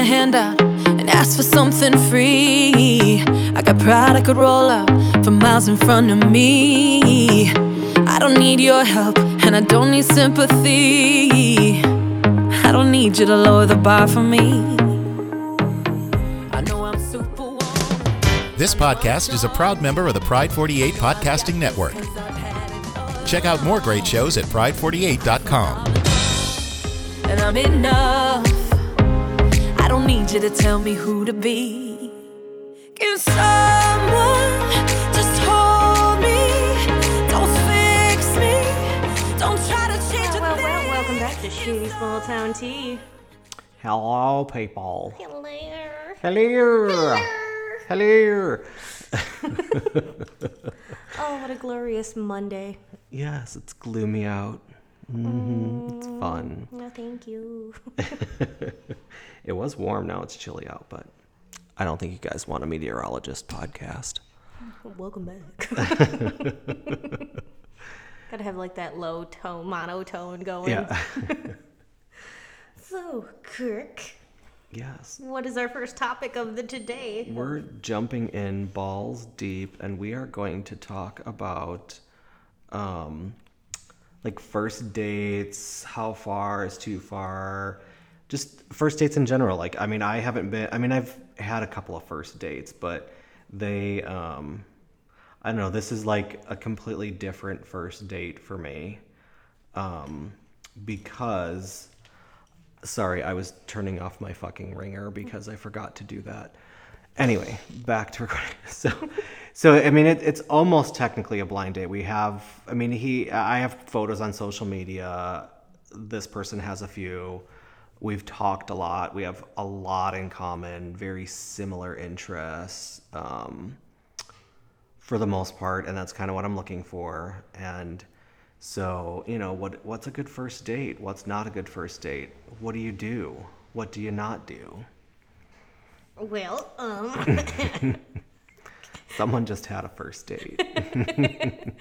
my hand out and ask for something free. I got pride I could roll up for miles in front of me. I don't need your help and I don't need sympathy. I don't need you to lower the bar for me. I know I'm superwoman. This podcast is a proud member of the Pride 48 Podcasting Network. Check out more great shows at pride48.com. need you to tell me who to be. Can someone just hold me? Don't fix me. Don't try to change a Well, well, welcome back to Shady Small Town Tea. Hello, people. Hello. Hello. Hello. Oh, what a glorious Monday. Yes, it's gloomy out. hmm It's fun. No, thank you. It was warm. Now it's chilly out, but I don't think you guys want a meteorologist podcast. welcome back. Gotta have like that low tone, monotone going. Yeah. So, Kirk, yes. what is our first topic of the today? We're jumping in balls deep, and we are going to talk about um, like first dates, how far is too far, just first dates in general. Like, I mean, I haven't been, I mean, I've had a couple of first dates, but they, um, I don't know, this is like a completely different first date for me um, because Sorry, I was turning off my fucking ringer because I forgot to do that. Anyway, back to recording. So, so I mean, it, it's almost technically a blind date. We have, I mean, he, I have photos on social media. This person has a few. We've talked a lot. We have a lot in common, very similar interests. Um, for the most part, and that's kind of what I'm looking for. And so, you know, what what's a good first date? What's not a good first date? What do you do? What do you not do? Well, um, Someone just had a first date.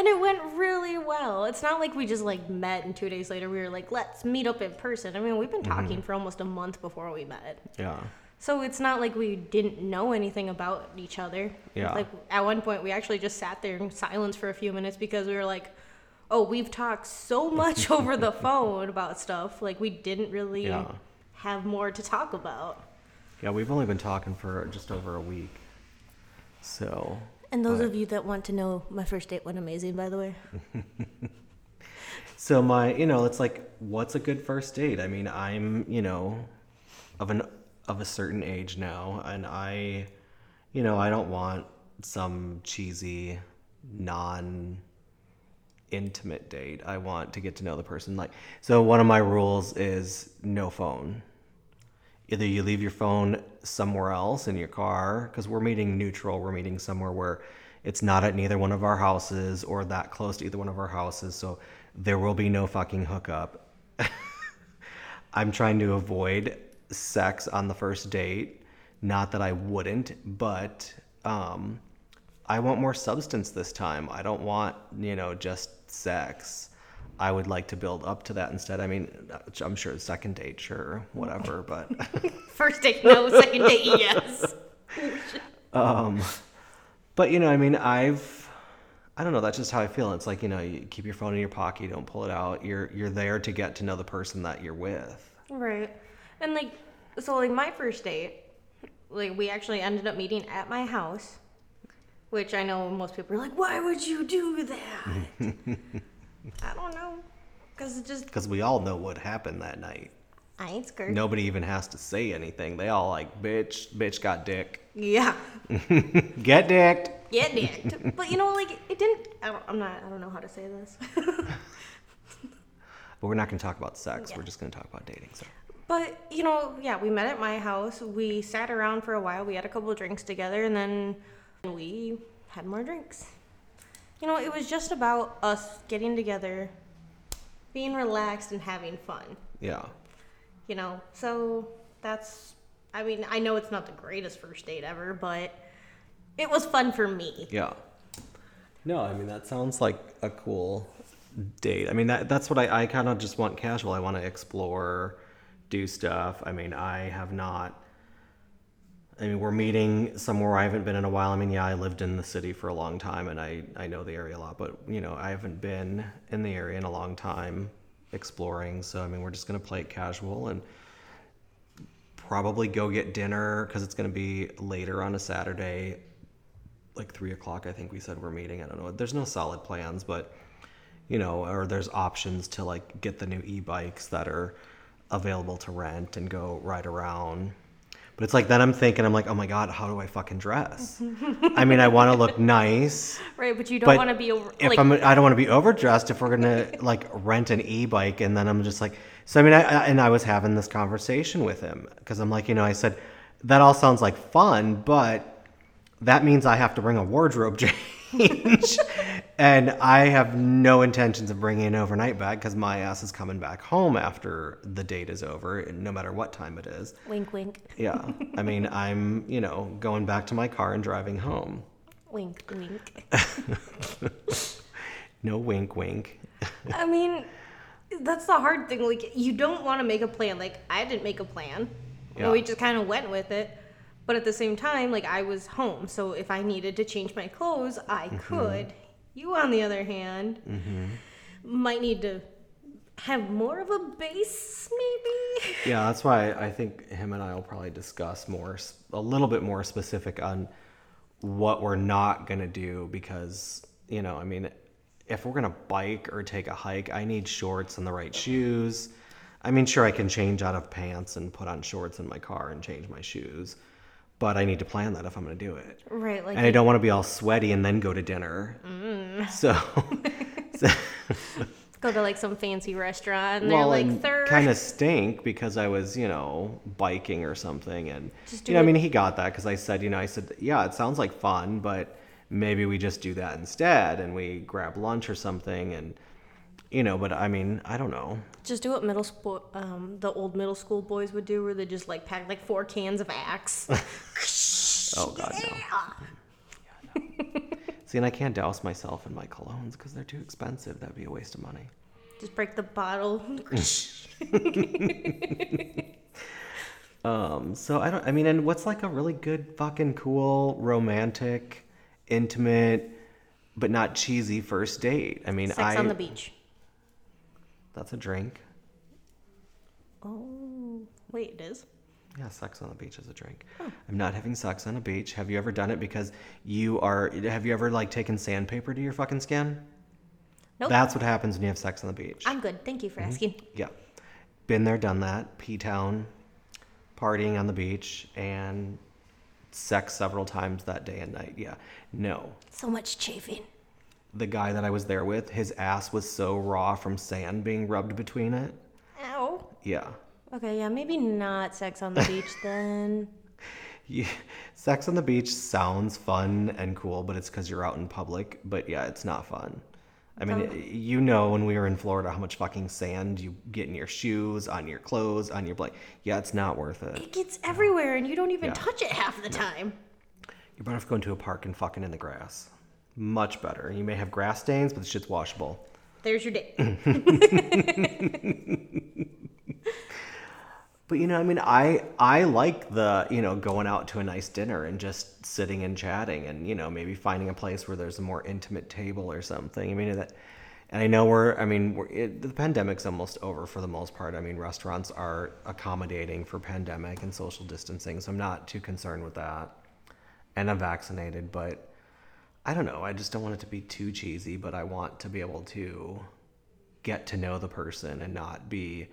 and it went really well. It's not like we just like met and two days later we were like, let's meet up in person. I mean, we've been talking mm-hmm. for almost a month before we met. yeah. So it's not like we didn't know anything about each other. Yeah. Like at one point, we actually just sat there in silence for a few minutes because we were like, "Oh, we've talked so much over the phone about stuff. Like we didn't really Yeah. have more to talk about." Yeah, we've only been talking for just over a week. So, And those But- of you that want to know, my first date went amazing, by the way. so my, you know, it's like what's a good first date? I mean, I'm, you know, of an of a certain age now and I, you know, I don't want some cheesy non intimate date. I want to get to know the person. Like, so one of my rules is no phone. Either you leave your phone somewhere else in your car, because we're meeting neutral. We're meeting somewhere where it's not at neither one of our houses or that close to either one of our houses. So there will be no fucking hookup. I'm trying to avoid sex on the first date. Not that I wouldn't, but um, I want more substance this time. I don't want, you know, just sex. I would like to build up to that instead. I mean, I'm sure second date, sure, whatever, but First date, no. Second date, yes. um, but you know, I mean, I've, I don't know. That's just how I feel. It's like you know, you keep your phone in your pocket, you don't pull it out. You're you're there to get to know the person that you're with. Right. And like so like my first date, like we actually ended up meeting at my house. Which I know most people are like, why would you do that? I don't know. Cause it just Because we all know what happened that night. I ain't scared. Nobody even has to say anything. They all like, bitch, bitch got dick. Yeah. Get dicked. Get dicked. but you know, like it didn't I don't, I'm not I don't know how to say this. But we're not going to talk about sex. Yeah. We're just going to talk about dating. So, But you know, yeah, we met at my house. We sat around for a while. We had a couple of drinks together, and then we had more drinks. You know, it was just about us getting together, being relaxed, and having fun. yeah. You know, so that's. I mean, I know it's not the greatest first date ever, but it was fun for me. Yeah. No, I mean that sounds like a cool date. I mean that that's what I, I kind of just want casual. I want to explore do stuff. I mean, I have not. I mean, we're meeting somewhere I haven't been in a while. I mean, yeah, I lived in the city for a long time and I, I know the area a lot, but, you know, I haven't been in the area in a long time exploring. So, I mean, we're just going to play it casual and probably go get dinner because it's going to be later on a Saturday, like three o'clock. I think we said we're meeting. I don't know. There's no solid plans, but you know, or there's options to like get the new e-bikes that are available to rent and go ride around. But it's like then I'm thinking I'm like, oh my god, how do I fucking dress? I mean, I want to look nice, Right, but you don't want to be over. if like, I'm, I don't want to be overdressed if we're gonna like rent an e-bike, and then I'm just like, so I mean, I, I and I was having this conversation with him because I'm like, you know, I said that all sounds like fun, but that means I have to bring a wardrobe change, and I have no intentions of bringing an overnight bag because my ass is coming back home after the date is over, no matter what time it is. wink, wink, Yeah, I mean, I'm you know going back to my car and driving home. wink, wink. No wink, wink. I mean, that's the hard thing. Like, you don't want to make a plan. Like, I didn't make a plan. Yeah. And we just kind of went with it. But at the same time, like, I was home. So if I needed to change my clothes, I Mm-hmm. could. You, on the other hand, mm-hmm. might need to have more of a base, maybe. Yeah, that's why I think him and I will probably discuss more, a little bit more specific on what we're not gonna do because you know, I mean, if we're gonna bike or take a hike, I need shorts and the right shoes. I mean, sure, I can change out of pants and put on shorts in my car and change my shoes, but I need to plan that if I'm gonna do it. Right, like, And I don't want to be all sweaty and then go to dinner. Mm. So, so go to like some fancy restaurant and well, they're like third. kind of stink because I was, you know, biking or something, and Just do you know, I mean, he got that because I said, you know, I said, yeah, it sounds like fun, but maybe we just do that instead, and we grab lunch or something, and you know, but I mean, I don't know. Just do what middle school, um, the old middle school boys would do, where they just like pack like four cans of Axe. Oh God, no. See, and I can't douse myself in my colognes because they're too expensive. That'd be a waste of money. just break the bottle. Um, so I don't. I mean, and what's like a really good, fucking cool, romantic, intimate, but not cheesy first date? I mean, Sex I. on the beach. That's a drink. Oh, wait, it is. Yeah, sex on the beach is a drink. I'm not having sex on a beach. Have you ever done it because you are? Have you ever like taken sandpaper to your fucking skin? Nope. That's what happens when you have sex on the beach. I'm good. Thank you for Mm-hmm. asking. Yeah. Been there, done that. P Town, partying on the beach, and sex several times that day and night. Yeah. No. So much chafing. The guy that I was there with, his ass was so raw from sand being rubbed between it. Ow. Yeah. Okay, yeah, maybe not sex on the beach then. yeah. Sex on the beach sounds fun and cool, but it's because you're out in public. But yeah, it's not fun. I mean, you know, when we were in Florida, how much fucking sand you get in your shoes, on your clothes, on your blanket. Yeah, it's not worth it. It gets everywhere and you don't even Yeah. touch it half the time. You're better off going to a park and fucking in the grass. Much better. You may have grass stains, but the shit's washable. There's your date. But you know, I mean, I I like the you know going out to a nice dinner and just sitting and chatting, and you know maybe finding a place where there's a more intimate table or something. I mean that, and I know we're I mean we're, it, the pandemic's almost over for the most part. I mean restaurants are accommodating for pandemic and social distancing, so I'm not too concerned with that. And I'm vaccinated, but I don't know. I just don't want it to be too cheesy, but I want to be able to get to know the person and not be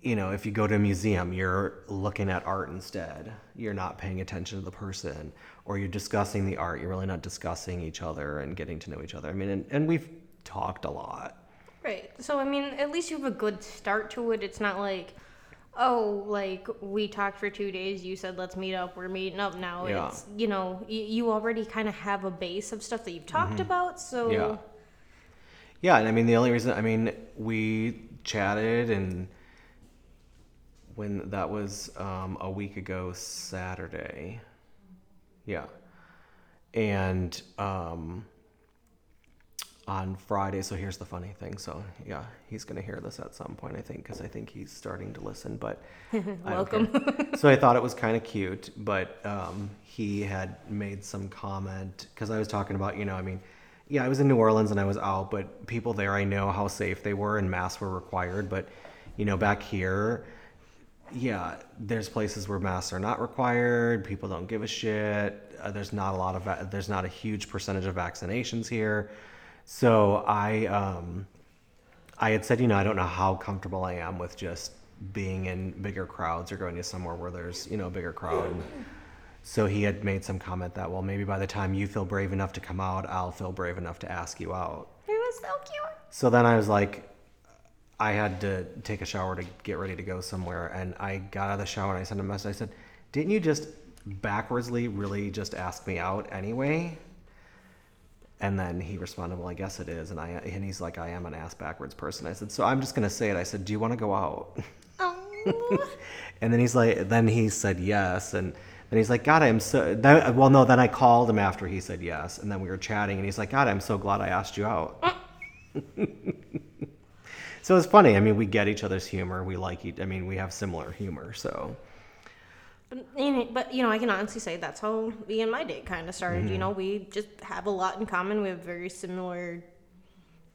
you know, if you go to a museum, you're looking at art instead. You're not paying attention to the person, or you're discussing the art. You're really not discussing each other and getting to know each other. I mean, and, and we've talked a lot. Right. So I mean, at least you have a good start to it. It's not like, oh, like we talked for two days. You said let's meet up. We're meeting up now. Yeah. It's you know you, you already kind of have a base of stuff that you've talked about. So Mm-hmm. Yeah. Yeah, and I mean, the only reason, I mean, we chatted and when that was um, a week ago Saturday. Yeah. And um, on Friday. So here's the funny thing. So yeah, he's gonna hear this at some point, I think, because I think he's starting to listen. But Welcome. care. so I thought it was kind of cute, but um, he had made some comment because I was talking about, you know, I mean, yeah, I was in New Orleans and I was out, but people there, I know how safe they were and masks were required. But you know, back here, yeah, there's places where masks are not required. People don't give a shit. Uh, there's not a lot of va- there's not a huge percentage of vaccinations here. So I um, I had said, you know, I don't know how comfortable I am with just being in bigger crowds or going to somewhere where there's you know a bigger crowd. So he had made some comment that well maybe by the time you feel brave enough to come out, I'll feel brave enough to ask you out. It was so cute. So then I was like, I had to take a shower to get ready to go somewhere, and I got out of the shower and I sent a message. I said, "Didn't you just backwardsly really just ask me out anyway?" And then he responded, "Well, I guess it is." And I and he's like, "I am an ass backwards person." I said, "So I'm just gonna say it." I said, "Do you want to go out?" Oh. And then he's like, then he said yes, and then he's like, God, I'm so. Then, well, no, then I called him after he said yes, and then we were chatting, and he's like, God, I'm so glad I asked you out. Mm. so it's funny. I mean, we get each other's humor. We like each. I mean, we have similar humor. So But, but you know, I can honestly say that's how me and my date kind of started. Mm-hmm. You know, we just have a lot in common. We have very similar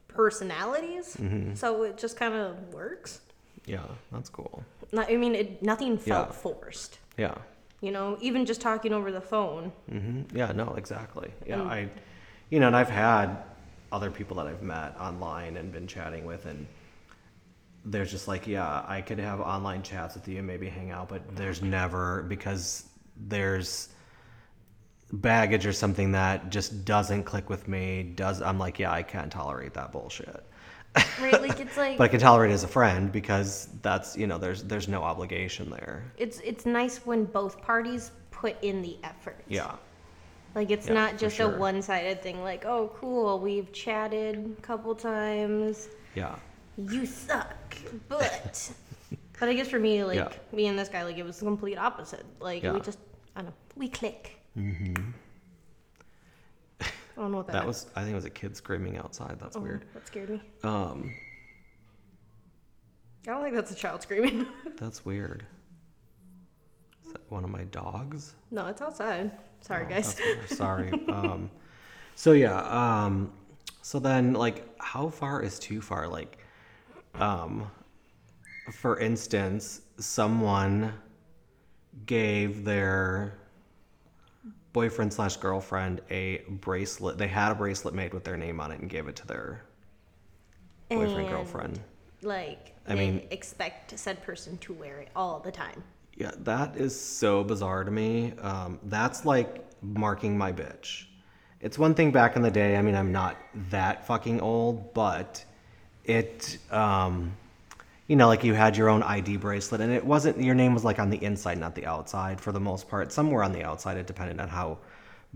personalities, Mm-hmm. so it just kind of works. yeah, that's cool. Not, I mean, it, nothing felt Yeah. forced. Yeah. You know, even just talking over the phone. hmm Yeah, no, exactly. Yeah, Mm. I, you know, and I've had other people that I've met online and been chatting with, and there's just like, yeah, I could have online chats with you and maybe hang out, but there's never because there's baggage or something that just doesn't click with me. Does I'm like, yeah, I can't tolerate that bullshit. Right? Like it's like But I can tolerate it as a friend because that's you know, there's there's no obligation there. it's it's nice when both parties put in the effort. Yeah. Like it's Yeah, not just sure. a one-sided thing. Like, oh, cool, we've chatted a couple times. Yeah. You suck, but. but I guess for me, like Yeah. me and this guy, like it was the complete opposite. Like Yeah. we just, I don't know, we click. Mm-hmm. I don't know what that, That meant. was I think it was a kid screaming outside. That's Oh, weird. That scared me. Um I don't think that's a child screaming. That's weird. Is that one of my dogs? no, it's outside. Sorry, Oh, guys. that's weird. Sorry. um, so yeah. Um, so then, like, how far is too far? Like, um, for instance, someone gave their boyfriend slash girlfriend a bracelet. They had a bracelet made with their name on it and gave it to their boyfriend And, girlfriend. Like, I they mean- expect said person to wear it all the time. Yeah, that is so bizarre to me. Um, that's like marking my bitch. It's one thing back in the day. I mean, I'm not that fucking old, but it, um, you know, like you had your own ID bracelet, and it wasn't your name was like on the inside, not the outside, for the most part. Somewhere on the outside, it depended on how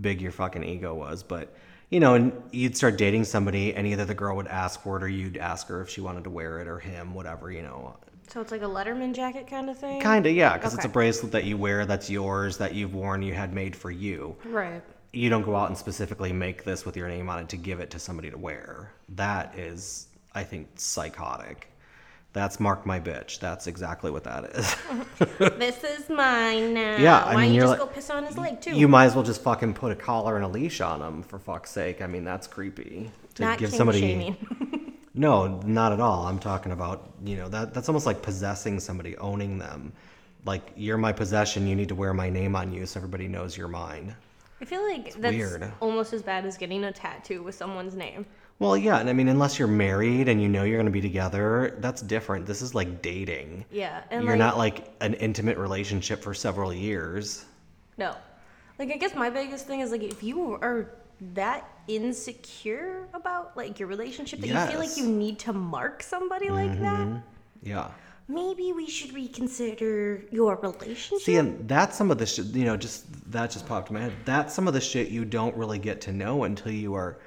big your fucking ego was. But you know, and you'd start dating somebody, and either the girl would ask for it, or you'd ask her if she wanted to wear it, or him, whatever. You know, So it's like a Letterman jacket kind of thing. Kind of, yeah, because it's a bracelet that you wear that's yours, that you've worn, you had made for you. Right. You don't go out and specifically make this with your name on it to give it to somebody to wear. That is, I think, psychotic. That's mark my bitch. That's exactly what that is. this is mine now. Yeah, I Why mean, don't you just like- go piss on his leg too? you might as well just fucking put a collar and a leash on him for fuck's sake. I mean, that's creepy. To Not give somebody. shaming. No, not at all. I'm talking about, you know, that that's almost like possessing somebody, owning them. Like you're my possession, you need to wear my name on you so everybody knows you're mine. I feel like that's weird. almost as bad as getting a tattoo with someone's name. Well, yeah, and I mean, unless you're married and you know you're going to be together, that's different. This is like dating. Yeah, and you're like, not like an intimate relationship for several years. no. Like I guess my biggest thing is like if you are that insecure about like your relationship that you feel like you need to mark somebody like mm-hmm. that, Yeah. maybe we should reconsider your relationship. See, and that's some of the shit, you know, just that just popped in my head. That's some of the shit you don't really get to know until you are,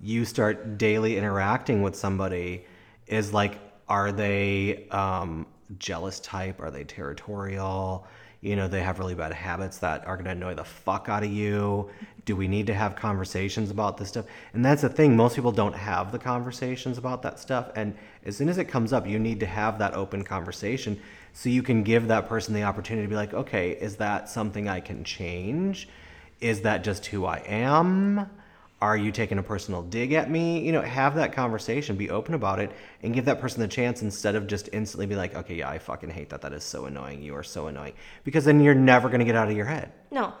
you start daily interacting with somebody. Is like, are they um, jealous type? Are they territorial? You know, they have really bad habits that are going to annoy the fuck out of you. Do we need to have conversations about this stuff? And that's the thing, most people don't have the conversations about that stuff. And as soon as it comes up, you need to have that open conversation so you can give that person the opportunity to be like, okay, is that something I can change? Is that just who I am? Are you taking a personal dig at me? You know, have that conversation, be open about it, and give that person the chance instead of just instantly be like, okay, yeah, I fucking hate that. That is so annoying. You are so annoying. Because then you're never going to get out of your head. No.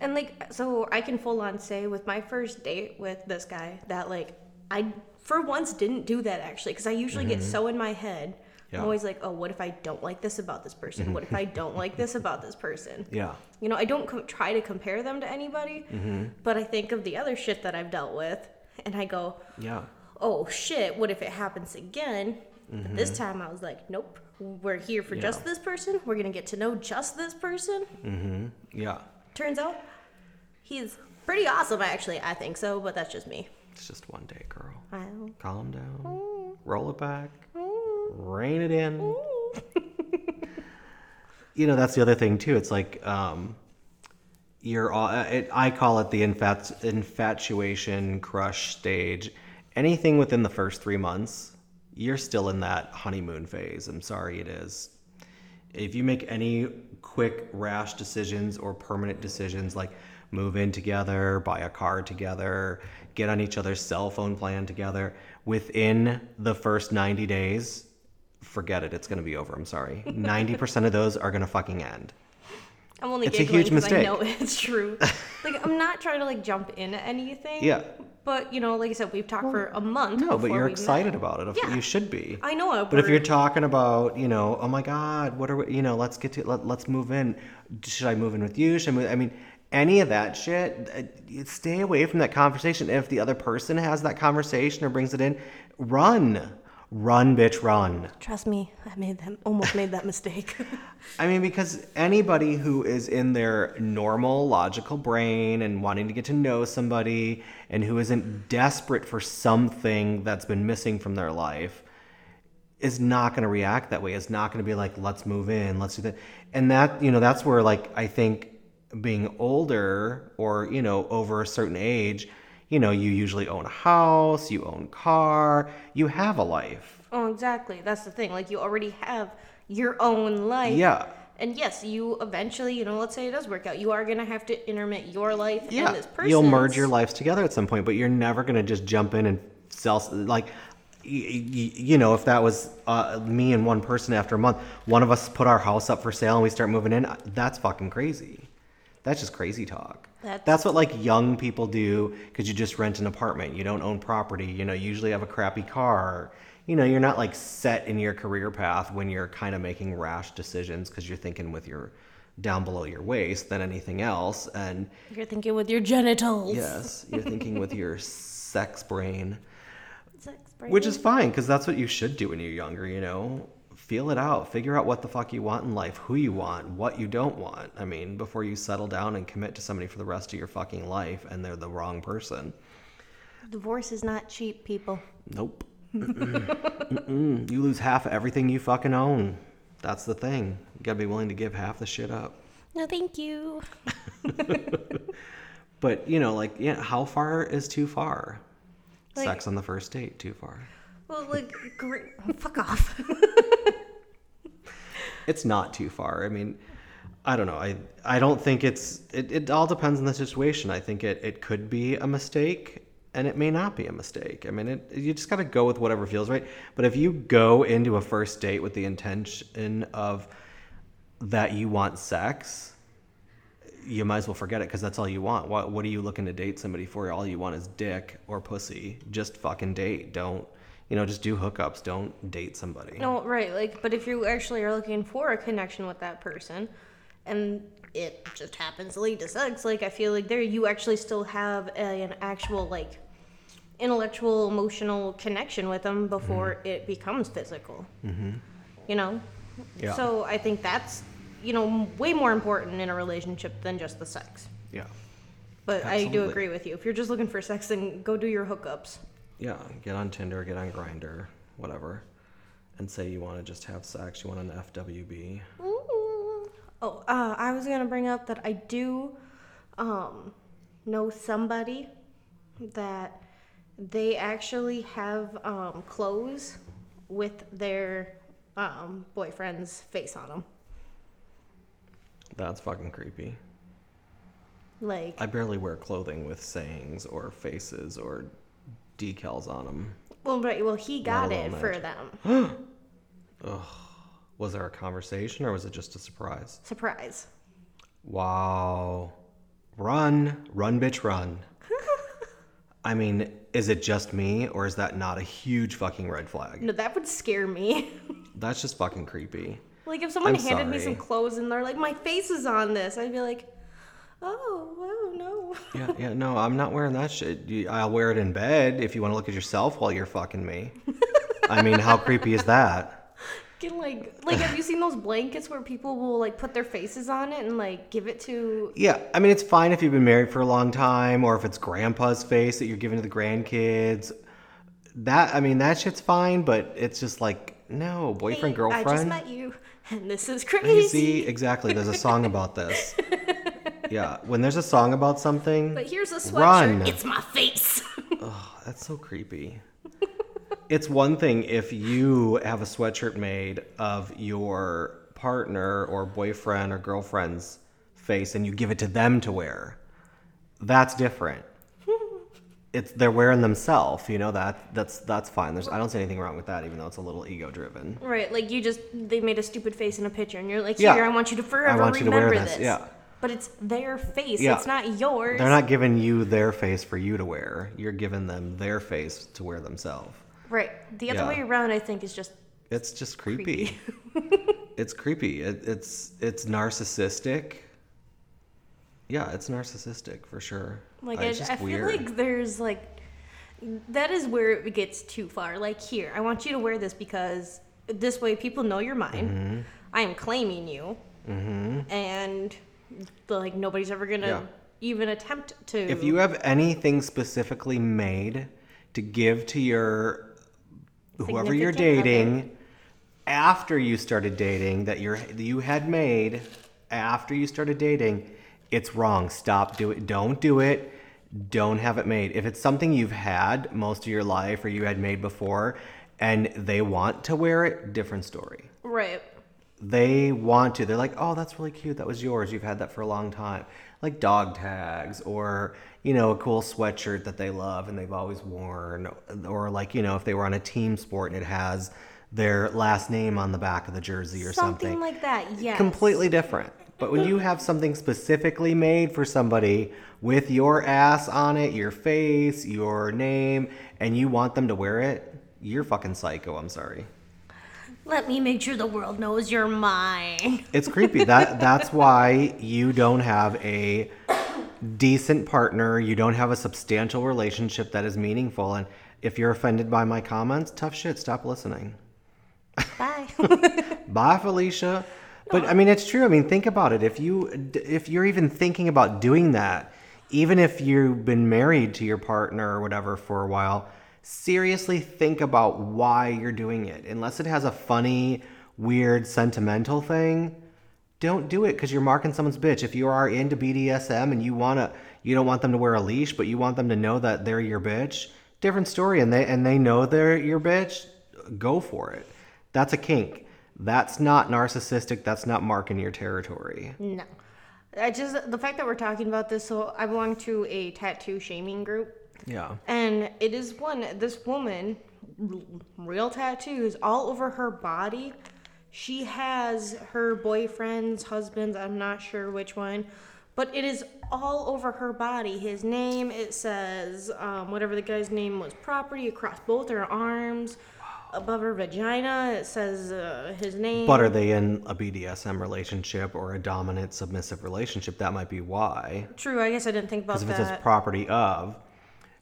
And like, so I can full on say with my first date with this guy that like, I for once didn't do that actually, because I usually get mm-hmm. so in my head. Yeah. I'm always like, oh, what if I don't like this about this person? What if I mm-hmm. don't like this about this person? Yeah. You know, I don't co- try to compare them to anybody, mm-hmm. but I think of the other shit that I've dealt with, and I go, Yeah. oh shit, what if it happens again? But this mm-hmm. time I was like, nope, we're here for just Mm-hmm. This person. We're gonna get to know just this person. Yeah. Turns out he's pretty awesome, actually. I think so, but that's just me. It's just one day, girl. Calm down. Mm. Roll it back. Mm. Rein it in. you know, that's the other thing too. It's like um, you're all. uh, It, I call it the infat- infatuation crush stage. Anything within the first three months, you're still in that honeymoon phase. I'm sorry, it is. If you make any quick rash decisions or permanent decisions like move in together, buy a car together, get on each other's cell phone plan together, within the first 90 days, forget it. It's going to be over. I'm sorry. 90% of those are going to fucking end. I'm only It's a giggling huge 'cause I know it's true. like I'm not trying to like jump into anything. Yeah. But you know, like I said, we've talked for a month. No, but you're we met. excited about it. Yeah. You should be. I know. But if you're talking about, you know, oh my God, what are we, you know, let's get to, let, let's move in. Should I move in with you? Should I move, I mean, any of that shit, uh, stay away from that conversation. If the other person has that conversation or brings it in, run. Run, bitch, run. Trust me, I made them almost made that mistake. I mean, because anybody who is in their normal logical brain and wanting to get to know somebody and who isn't desperate for something that's been missing from their life is not going to react that way. Is not going to be like, let's move in, let's do that. And that, you know, that's where, like, I think being older or, you know, over a certain age, you know, you usually own a house, you own car, you have a life. oh, exactly. That's the thing. Like you already have your own life. Yeah. And yes, you eventually, you know, let's say it does work out, you are gonna have to intermit your life yeah, and this person's. you'll merge your lives together at some point, but you're never gonna just jump in and sell. Like, y- y- you know, if that was uh, me and one person after a month, one of us put our house up for sale and we start moving in. That's fucking crazy. That's just crazy talk. That's- That's what like young people do because you just rent an apartment. You don't own property. You know, you usually have a crappy car. You know, you're not like set in your career path when you're kind of making rash decisions because you're thinking with your down below your waist than anything else. And You're thinking with your genitals. Yes, you're thinking with your sex brain, Sex brain. which is fine because that's what you should do when you're younger, you know? Feel it out, figure out what the fuck you want in life, who you want, what you don't want. I mean, before you settle down and commit to somebody for the rest of your fucking life and they're the wrong person. Divorce is not cheap, people. Nope. Mm-mm. Mm-mm. You lose half of everything you fucking own. That's the thing. You gotta be willing to give half the shit up. No, thank you. But, you know, like, yeah, how far is too far? Like- Sex on the first date, too far. Well, like, great. fuck off. it's not too far. I mean, I don't know. I I don't think it's it, it all depends on the situation. I think it, it could be a mistake and it may not be a mistake. I mean, it you just got to go with whatever feels right. But if you go into a first date with the intention of that you want sex, you might as well forget it because that's all you want. What what are you looking to date somebody for? All you want is dick or pussy. Just fucking date. Don't you know? Just do hookups. Don't date somebody. No, right. Like, but if you actually are looking for a connection with that person, and it just happens to lead to sex, like I feel like there you actually still have a, an actual like intellectual, emotional connection with them before it becomes physical. Mm-hmm. You know. Yeah. So I think that's you know way more important in a relationship than just the sex. Yeah. But I do agree with you. If you're just looking for sex, then go do your hookups. Yeah, get on Tinder, get on Grindr, whatever, and say you want to just have sex. You want an FWB. Oh, uh, I was gonna bring up that I do um, know somebody that they actually have um, clothes with their um, boyfriend's face on them. That's fucking creepy. Like, I barely wear clothing with sayings or faces or decals on them. well, right. Well, he got it for them. Was there a conversation or was it just a surprise? Surprise. Wow. Run, run, bitch, run. I mean, is it just me or is that not a huge fucking red flag? No, that would scare me. That's just fucking creepy. like, if someone I'm handed me some clothes and they're like, "My face is on this," I'd be like, "Oh, oh no." Yeah, yeah, no, I'm not wearing that shit. I'll wear it in bed if you want to look at yourself while you're fucking me. I mean, how creepy is that? Get like, like, have you seen those blankets where people will like put their faces on it and like give it to? Yeah, I mean, it's fine if you've been married for a long time or if it's grandpa's face that you're giving to the grandkids. That, I mean, that shit's fine, but it's just like, no, boyfriend, "Hey, girlfriend. I just met you, and this is crazy. See, exactly. There's a song about this. Yeah, when there's a song about something, But here's a sweatshirt. Run. It's my face. Oh, that's so creepy. it's one thing if you have a sweatshirt made of your partner or boyfriend or girlfriend's face and you give it to them to wear. That's different. It's they're wearing themselves, you know that that's that's fine. There's I don't see anything wrong with that, even though it's a little ego driven. right, like you just they made a stupid face in a picture, and you're like, Yeah. here, I want you to forever want you to remember this, this. yeah. But it's their face. Yeah. It's not yours. They're not giving you their face for you to wear. You're giving them their face to wear themselves. right. The other Yeah. way around, I think, is just It's just creepy. it's creepy. It, it's it's narcissistic. Yeah, it's narcissistic for sure. like I, it's just I feel weird. like there's like that is where it gets too far. Like here, I want you to wear this because this way people know you're mine. Mm-hmm. I am claiming you, and like nobody's ever gonna Yeah. even attempt to. if you have anything specifically made to give to your whoever you're Significant other. dating after you started dating that you're you had made after you started dating, it's wrong. Stop do it. Don't do it. Don't have it made. If it's something you've had most of your life or you had made before and they want to wear it, different story right. They want to. They're like, oh, that's really cute. That was yours. You've had that for a long time. Like dog tags or, you know, a cool sweatshirt that they love and they've always worn. Or like, you know, if they were on a team sport and it has their last name on the back of the jersey or something. Something like that. Yes. Completely different. But when you have something specifically made for somebody with your ass on it, your face, your name, and you want them to wear it, you're fucking psycho. I'm sorry. Let me make sure the world knows you're mine. It's creepy. That that's why you don't have a decent partner. You don't have a substantial relationship that is meaningful. And if you're offended by my comments, tough shit. Stop listening. Bye. Bye, Felicia. But I mean, it's true. I mean, think about it. If you if you're even thinking about doing that, even if you've been married to your partner or whatever for a while, seriously think about why you're doing it. Unless it has a funny, weird, sentimental thing, don't do it because you're marking someone's bitch. If you are into BDSM and you wanna, you don't want them to wear a leash, but you want them to know that they're your bitch. Different story, and they and they know they're your bitch. Go for it. That's a kink. That's not narcissistic. That's not marking your territory. no. I just the fact that we're talking about this. So I belong to a tattoo shaming group. Yeah. And it is one, this woman, real tattoos all over her body. She has her boyfriend's, husband's, I'm not sure which one, but it is all over her body. His name, it says, um, whatever the guy's name was, property across both her arms. Above her vagina, it says uh, his name. But are they in a BDSM relationship or a dominant submissive relationship? That might be why. True, I guess I didn't think about that. Because if it says property of.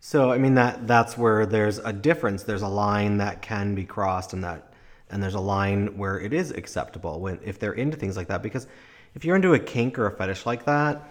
So I mean that that's where there's a difference. There's a line that can be crossed and that and there's a line where it is acceptable when if they're into things like that. Because if you're into a kink or a fetish like that,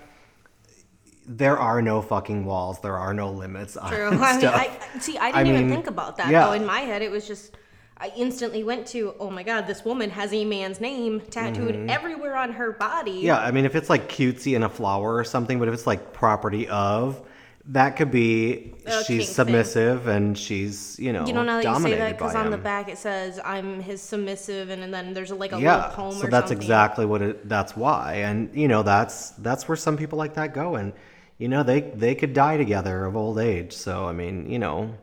there are no fucking walls. There are no limits on True. I mean, stuff. I see. I didn't I even mean, think about that yeah. though. In my head, it was just I instantly went to, oh my god, this woman has a man's name tattooed everywhere on her body. Mm-hmm. Yeah, I mean, if it's like cutesy and a flower or something, but if it's like property of, that could be A kink she's thing. submissive and she's you know You know, now that you say that, because on the back it says, I'm his submissive, and, and then there's like a little yeah, poem so that's something. exactly what it. That's why, and you know, that's that's where some people like that go, and you know, they they could die together of old age. So I mean, you know,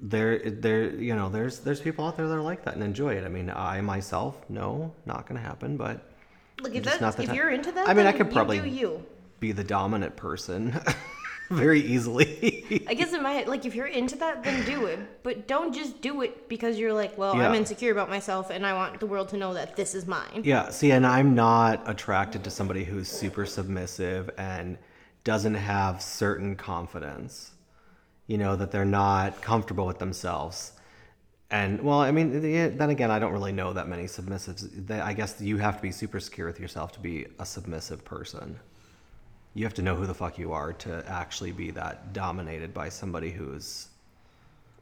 there there you know, there's there's people out there that are like that and enjoy it. I mean, I myself, no, not gonna happen, but Look, if, that, not if time. you're into that, I mean, I could probably do you. be the dominant person very easily. I guess in my head, like if you're into that, then do it. But don't just do it because you're like, well, I'm insecure about myself and I want the world to know that this is mine. Yeah, see, and I'm not attracted to somebody who's super submissive and doesn't have certain confidence. You know, that they're not comfortable with themselves. And, well, I mean, then again, I don't really know that many submissives. I guess you have to be super secure with yourself to be a submissive person. You have to know who the fuck you are to actually be that dominated by somebody who's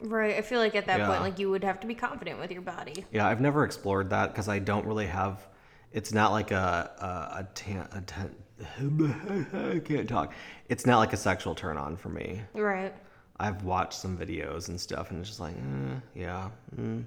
Right. I feel like at that Yeah. point, like you would have to be confident with your body. Yeah, I've never explored that because I don't really have. It's not like a a, a, tan, a tan, I can't talk. It's not like a sexual turn on for me. Right. I've watched some videos and stuff, and it's just like, eh, yeah. Mm.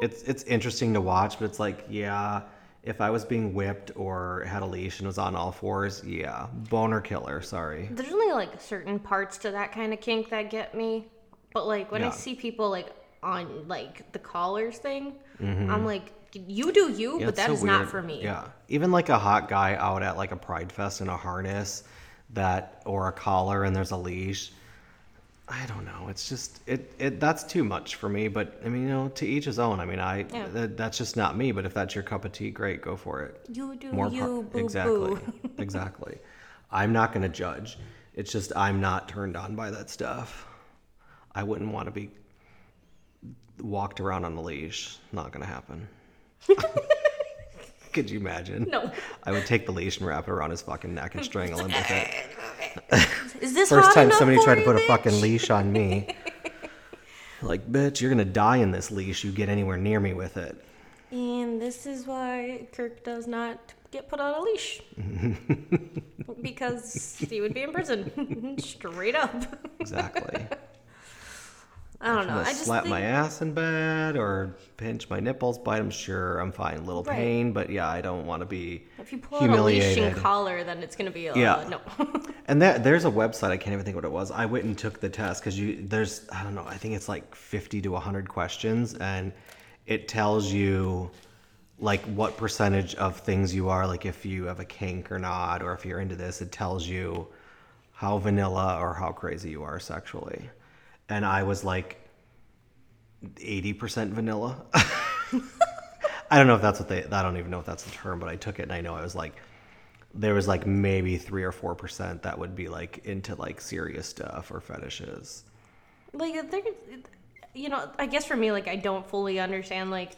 It's it's interesting to watch, but it's like, yeah. If I was being whipped or had a leash and was on all fours, yeah, boner killer. Sorry. There's only like certain parts to that kind of kink that get me. But like when I see people like on like the collars thing, I'm like, you do you, Mm-hmm. Yeah, but that so is not for me. Yeah, even like a hot guy out at like a pride fest in a harness, that or a collar and there's a leash. I don't know. It's just it, it that's too much for me. But I mean, you know, to each his own. I mean, I Yeah. that, that's just not me. But if that's your cup of tea, great, go for it. You do More you, par- boo exactly, exactly. I'm not gonna judge. It's just I'm not turned on by that stuff. I wouldn't want to be walked around on a leash. Not gonna happen. Could you imagine? No. I would take the leash and wrap it around his fucking neck and strangle him with it. Is this First time somebody tried to you, put a fucking leash on me. Like, bitch, you're gonna die in this leash. You get anywhere near me with it. And this is why Kirk does not get put on a leash. because he would be in prison. Straight up. Exactly. I don't know. I just slap think, my ass in bed or pinch my nipples, bite them. Sure, I'm fine. Little Right. pain, but yeah, I don't want to be if you pull out a leash and collar, then it's gonna be uh, Yeah. no. And that, there's a website I can't even think what it was. I went and took the test because you there's I don't know I think it's like 50 to 100 questions and it tells you like what percentage of things you are like if you have a kink or not or if you're into this it tells you how vanilla or how crazy you are sexually. And I was like 80% vanilla. I don't know if that's what they I don't even know if that's the term, but I took it and I know I was like there was like maybe three or four percent that would be like into like serious stuff or fetishes. like there you know i guess for me like i don't fully understand like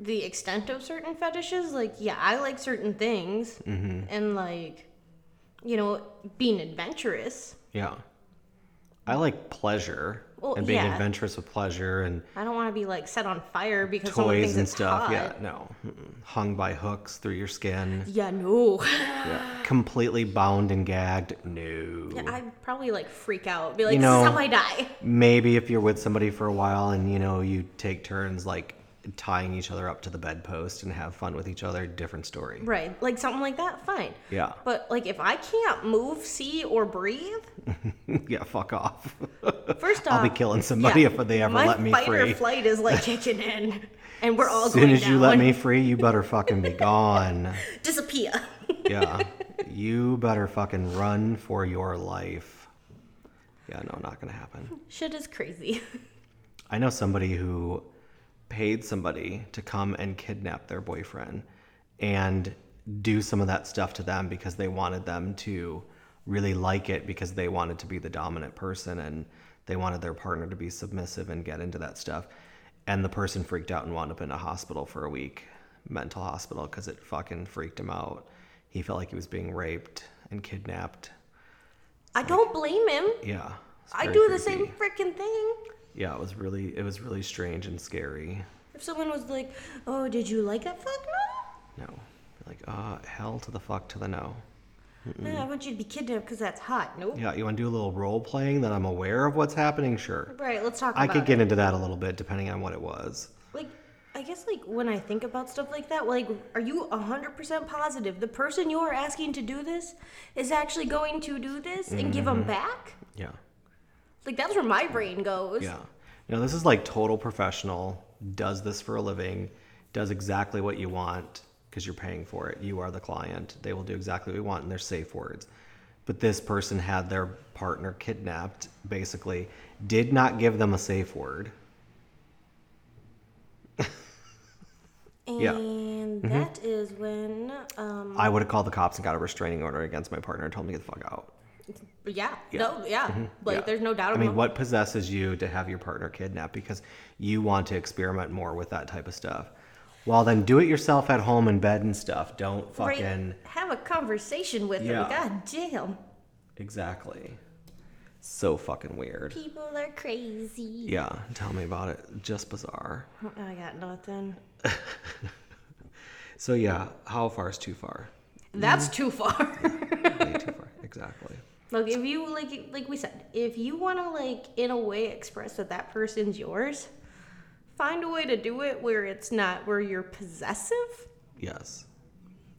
the extent of certain fetishes like yeah i like certain things Mm-hmm. and like you know being adventurous Yeah. I like pleasure Well, and being yeah. adventurous with pleasure and i don't want to be like set on fire because toys and stuff. hot. Yeah, no. Hung by hooks through your skin. yeah no Yeah. Completely bound and gagged. No. yeah, i'd probably like freak out be like You this is how i die Maybe if you're with somebody for a while and you know you take turns like tying each other up to the bedpost and have fun with each other, different story. right like something like that fine Yeah. but like if i can't move see or breathe yeah, fuck off. first off I'll be killing somebody if they ever let me free. fight free. or flight is like kicking in and we're all As soon as you let me free, you better fucking be gone. disappear Yeah. You better fucking run for your life. Yeah, no, not gonna happen. Shit is crazy. I know somebody who paid somebody to come and kidnap their boyfriend and do some of that stuff to them because they wanted them to really like it because they wanted to be the dominant person and they wanted their partner to be submissive and get into that stuff. And the person freaked out and wound up in a hospital for a week, mental hospital, because it fucking freaked him out. He felt like he was being raped and kidnapped. I don't blame him. Yeah. I do the same freaking thing. Yeah, it was really it was really strange and scary. If someone was like, "Oh, did you like that fuck no?" No, like uh, hell to the fuck to the no. No, I want you to be kidnapped because that's hot. Nope. Yeah, you want to do a little role playing that I'm aware of what's happening? Sure. Right. Let's talk I could get it. into that a little bit depending on what it was. like I guess like when I think about stuff like that, like are you 100% positive the person you are asking to do this is actually going to do this and give Mm-hmm. them back? Yeah. Like that's where my brain goes. Yeah. You know, this is like total professional, does this for a living, does exactly what you want because you're paying for it. You are the client. They will do exactly what you want and they're safe words. But this person had their partner kidnapped, basically, did not give them a safe word. Yeah. And Mm-hmm. that is when um I would have called the cops and got a restraining order against my partner and told him to get the fuck out. Yeah, no, yeah. Like Mm-hmm. Yeah. there's no doubt about it. I mean, what possesses you to have your partner kidnapped because you want to experiment more with that type of stuff? Well, then do it yourself at home in bed and stuff. Don't Right, fucking. have a conversation with Yeah. them. God damn. Exactly. So fucking weird. People are crazy. Yeah, tell me about it. Just bizarre. I got nothing. So, yeah, how far is too far? That's too far. Way too far. Exactly. Look, if you like, like we said, if you want to like in a way express that that person's yours, find a way to do it where it's not where you're possessive. Yes.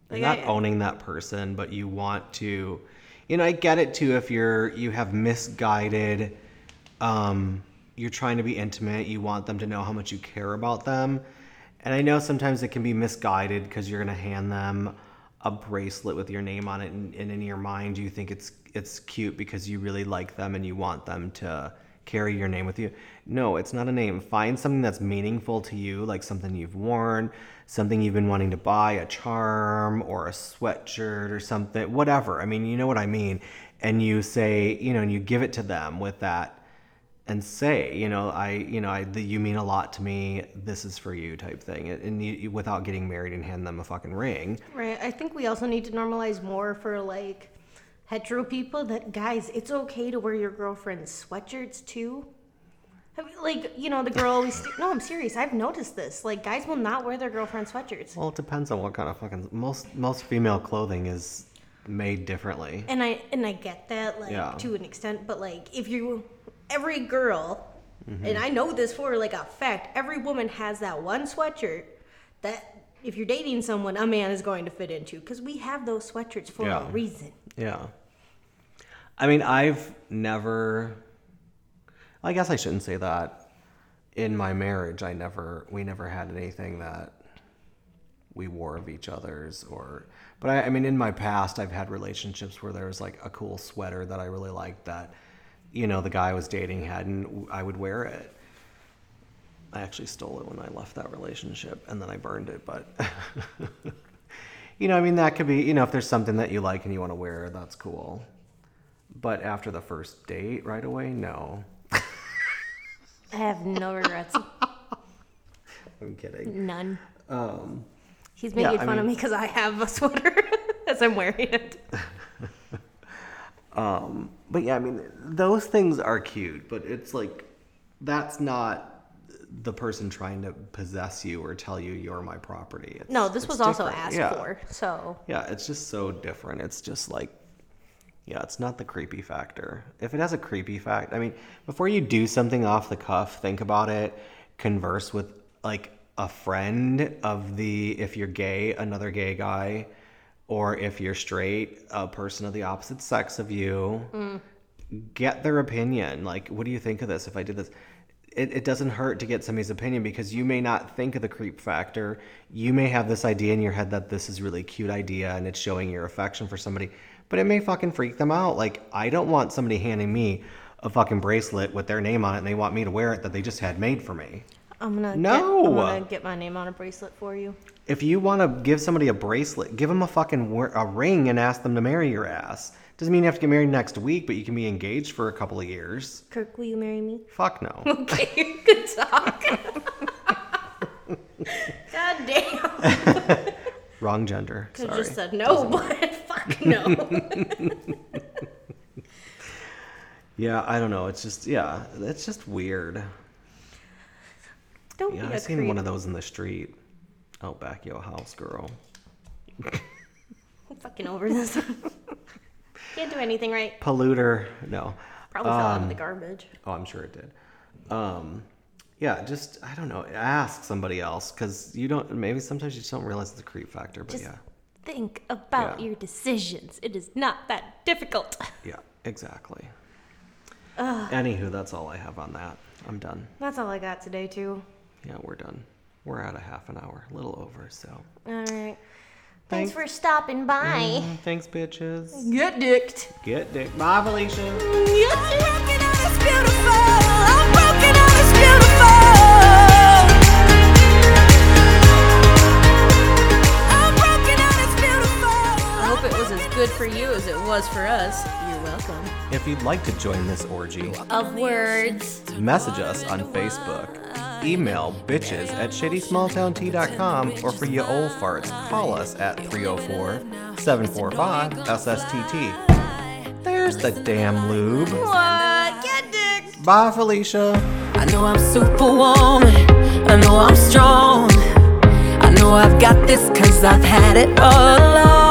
Like, You're not I- owning that person, but you want to. You know, I get it too. If you're you have misguided, um, you're trying to be intimate. You want them to know how much you care about them, and I know sometimes it can be misguided because you're gonna hand them a bracelet with your name on it, and, and in your mind you think it's it's cute because you really like them and you want them to carry your name with you. No, it's not a name. Find something that's meaningful to you, like something you've worn, something you've been wanting to buy, a charm or a sweatshirt or something, whatever. I mean, you know what I mean. And you say, you know, and you give it to them with that and say, you know, I, you know, I, the, you mean a lot to me. This is for you, type thing, and you, without getting married and hand them a fucking ring. Right. I think we also need to normalize more for like hetero people that guys, it's okay to wear your girlfriend's sweatshirts too. I mean, like you know, the girl always. no, I'm serious. I've noticed this. Like guys will not wear their girlfriend's sweatshirts. Well, it depends on what kind of fucking most most female clothing is made differently. and I and I get that like Yeah. to an extent, but like if you every girl Mm-hmm. and I know this for like a fact, every woman has that one sweatshirt that if you're dating someone, a man is going to fit into because we have those sweatshirts for Yeah. a reason. Yeah. I mean, I've never. I guess I shouldn't say that. In my marriage, I never. We never had anything that we wore of each other's or. But I, I mean, in my past, I've had relationships where there was like a cool sweater that I really liked that, you know, the guy I was dating had, and I would wear it. I actually stole it when I left that relationship and then I burned it, but you know, I mean that could be, you know, if there's something that you like and you want to wear, that's cool. But after the first date right away, no. I have no regrets, I'm kidding. none. Um, He's yeah, making I fun of me because I have a sweater as I'm wearing it. um, but yeah, I mean, those things are cute, but it's like that's not the person trying to possess you or tell you you're my property. It's, No, this was also asked Yeah. for, so Yeah, it's just so different. It's just like, yeah, it's not the creepy factor. If it has a creepy fact, I mean, before you do something off the cuff, think about it, converse with like a friend of the, if you're gay, another gay guy, or if you're straight, a person of the opposite sex of you. Get their opinion. Like, what do you think of this if I did this? it, it doesn't hurt to get somebody's opinion because you may not think of the creep factor. You may have this idea in your head that this is really cute idea and it's showing your affection for somebody, but it may fucking freak them out. Like, I don't want somebody handing me a fucking bracelet with their name on it and they want me to wear it that they just had made for me. I'm gonna No. Get, I'm gonna get my name on a bracelet for you. If you want to give somebody a bracelet, give them a fucking wor- a ring and ask them to marry your ass. Doesn't mean you have to get married next week, but you can be engaged for a couple of years. Kirk, will you marry me? Fuck no. Okay, good talk. God damn. Wrong gender. Could Sorry. just said no, but fuck no. Yeah, I don't know. It's just yeah, it's just weird. Don't Yeah, be a seen creep. one of those in the street. Out back your house, girl. I'm fucking over this. Can't do anything right. Polluter. No. Probably fell out Um, of the garbage. Oh, I'm sure it did. Um, yeah, just I don't know. Ask somebody else because you don't. Maybe sometimes you just don't realize the creep factor. But Just yeah, think about Yeah. your decisions. It is not that difficult. yeah, exactly. Anywho, that's all I have on that. I'm done. That's all I got today, too. Yeah, we're done. We're at a half an hour, a little over. So All right. Thanks. Thanks for stopping by. Mm, thanks, bitches. Get dicked. Get dick. Bye, Felicia. Broken was for us. You're welcome. If you'd like to join this orgy, Of words. message us on Facebook. Email bitches at shittysmalltowntea.com or for you old farts, call us at 304 745 SSTT. There's the damn lube. What? Get dicked. Bye, Felicia. I know I'm superwoman. I know I'm strong. I know I've got this cause I've had it all along.